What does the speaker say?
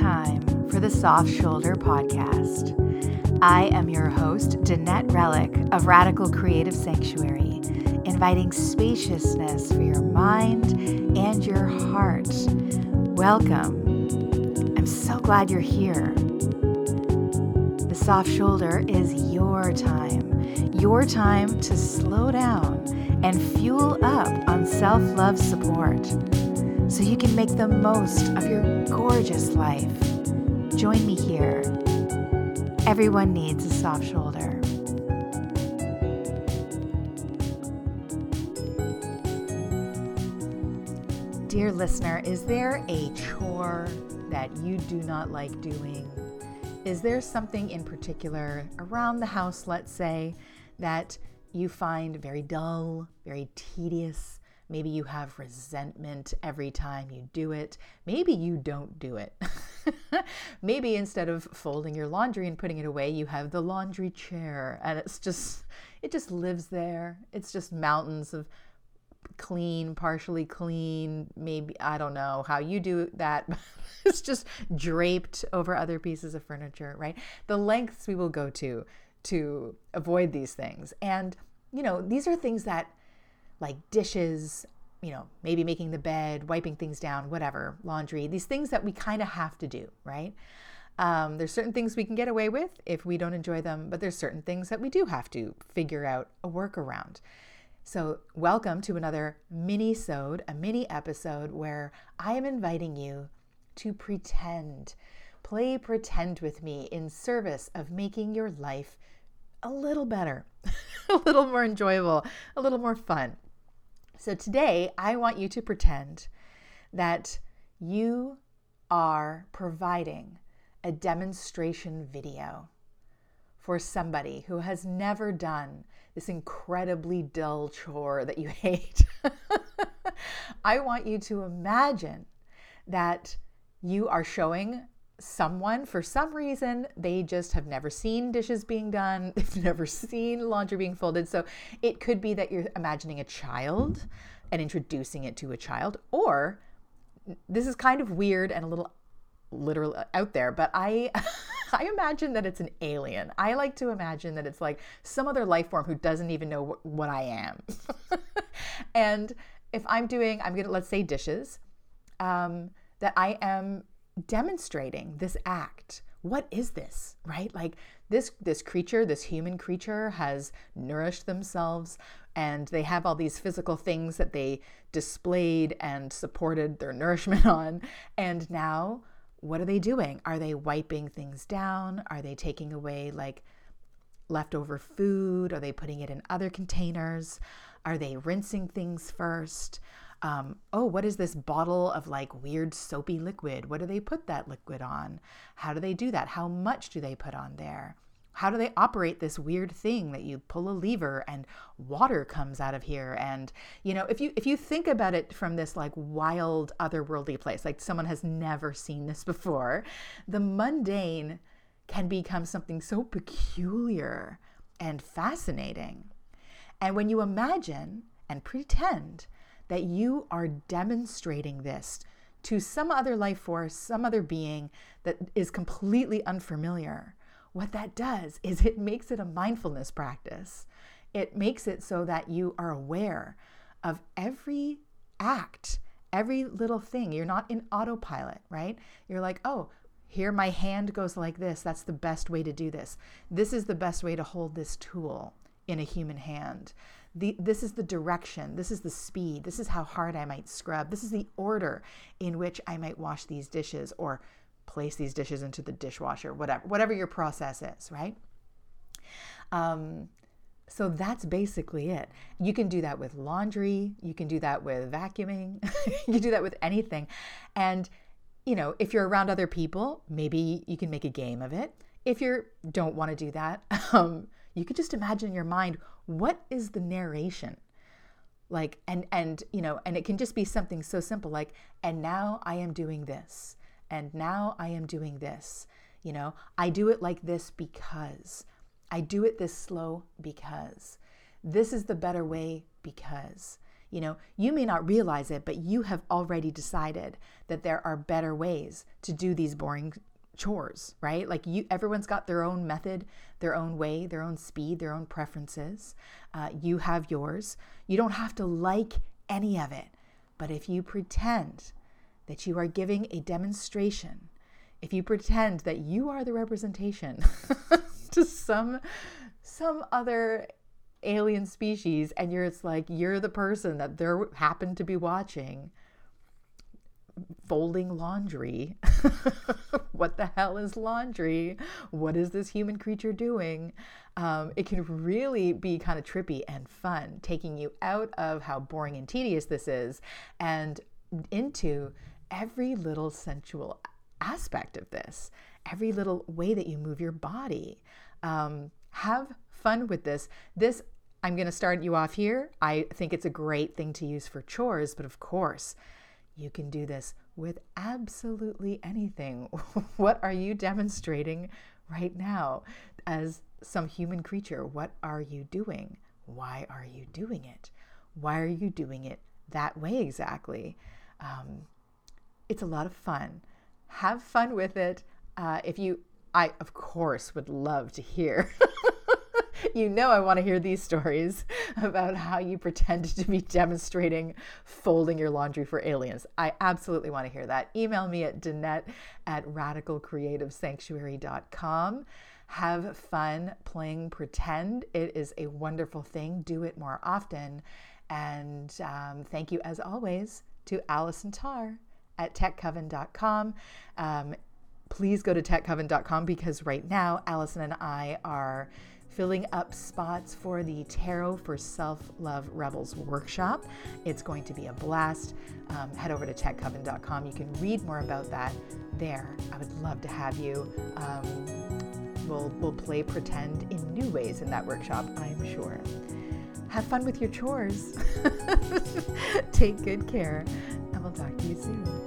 time for the Soft Shoulder Podcast. I am your host, Danette Relic of Radical Creative Sanctuary, inviting spaciousness for your mind and your heart. Welcome. I'm so glad you're here. The Soft Shoulder is your time, your time to slow down and fuel up on self love support so you can make the most of your gorgeous life. Join me here. Everyone needs a soft shoulder. Dear listener, is there a chore that you do not like doing? Is there something in particular around the house, let's say, that you find very dull, very tedious? Maybe you have resentment every time you do it. Maybe you don't do it. Maybe instead of folding your laundry and putting it away, you have the laundry chair and it's just, it just lives there. It's just mountains of clean, partially clean. Maybe, I don't know how you do that. it's just draped over other pieces of furniture, right? The lengths we will go to to avoid these things. And, you know, these are things that like dishes, you know, maybe making the bed, wiping things down, whatever, laundry, these things that we kind of have to do, right? Um, there's certain things we can get away with if we don't enjoy them, but there's certain things that we do have to figure out a workaround. So, welcome to another mini-sode, a mini episode where I am inviting you to pretend. Play pretend with me in service of making your life a little better, a little more enjoyable, a little more fun. So today, I want you to pretend that you are providing a demonstration video for somebody who has never done this incredibly dull chore that you hate. I want you to imagine that you are showing someone for some reason they just have never seen dishes being done they've never seen laundry being folded. So it could be that you're imagining a child and introducing it to a child or this is kind of weird and a little literal out there but i i imagine that it's an alien. I like to imagine that it's like some other life form who doesn't even know what, what i am. And if i'm doing i'm gonna let's say dishes um, that i am demonstrating this act. What is this right? Like this this creature this human creature has nourished themselves and they have all these physical things that they displayed and supported their nourishment on. And now what are they doing? Are they wiping things down? Are they taking away like leftover food? Are they putting it in other containers? Are they rinsing things first um, oh, what is this bottle of like weird soapy liquid? What do they put that liquid on? How do they do that? How much do they put on there? How do they operate this weird thing that you pull a lever and water comes out of here? And you know, if you if you think about it from this like wild otherworldly place, like someone has never seen this before, the mundane can become something so peculiar and fascinating. And when you imagine and pretend that you are demonstrating this to some other life force, some other being that is completely unfamiliar, what that does is it makes it a mindfulness practice. It makes it so that you are aware of every act, every little thing. You're not in autopilot, right? You're like, oh, here my hand goes like this. That's the best way to do this. This is the best way to hold this tool in a human hand the, this is the direction, this is the speed, this is how hard I might scrub, this is the order in which I might wash these dishes or place these dishes into the dishwasher, whatever, whatever your process is, right? Um, so that's basically it. You can do that with laundry, you can do that with vacuuming, you can do that with anything. And, you know, if you're around other people, maybe you can make a game of it. If you don't want to do that, um, you could just imagine in your mind what is the narration? Like and and you know and it can just be something so simple like and now i am doing this and now i am doing this. You know i do it like this because i do it this slow because this is the better way because. You know, you may not realize it, but you have already decided that there are better ways to do these boring chores, right? Like you, everyone's got their own method, their own way, their own speed, their own preferences. Uh, you have yours. You don't have to like any of it. But if you pretend that you are giving a demonstration, if you pretend that you are the representation to some some other alien species and you're it's like you're the person that they happen to be watching folding laundry. what the hell is laundry? What is this human creature doing? Um, it can really be kind of trippy and fun, taking you out of how boring and tedious this is and into every little sensual aspect of this, every little way that you move your body. Um, have fun with this. This, I'm going to start you off here. I think it's a great thing to use for chores, but of course, you can do this with absolutely anything. what are you demonstrating right now as some human creature? What are you doing? Why are you doing it? Why are you doing it that way exactly? Um, it's a lot of fun. Have fun with it. Uh, if you, I of course would love to hear you know, I want to hear these stories about how you pretended to be demonstrating folding your laundry for aliens. I absolutely want to hear that. Email me at Danette at radicalcreativesanctuary.com. Have fun playing pretend. It is a wonderful thing. Do it more often. And um, thank you, as always, to Allison Tarr at techcoven.com. Um, please go to techcoven.com because right now, Allison and I are filling up spots for the Tarot for Self Love Rebels workshop. It's going to be a blast. Um, head over to techcoven.com. You can read more about that there. I would love to have you. Um, we'll, we'll play pretend in new ways in that workshop, I'm sure. Have fun with your chores. Take good care, and we'll talk to you soon.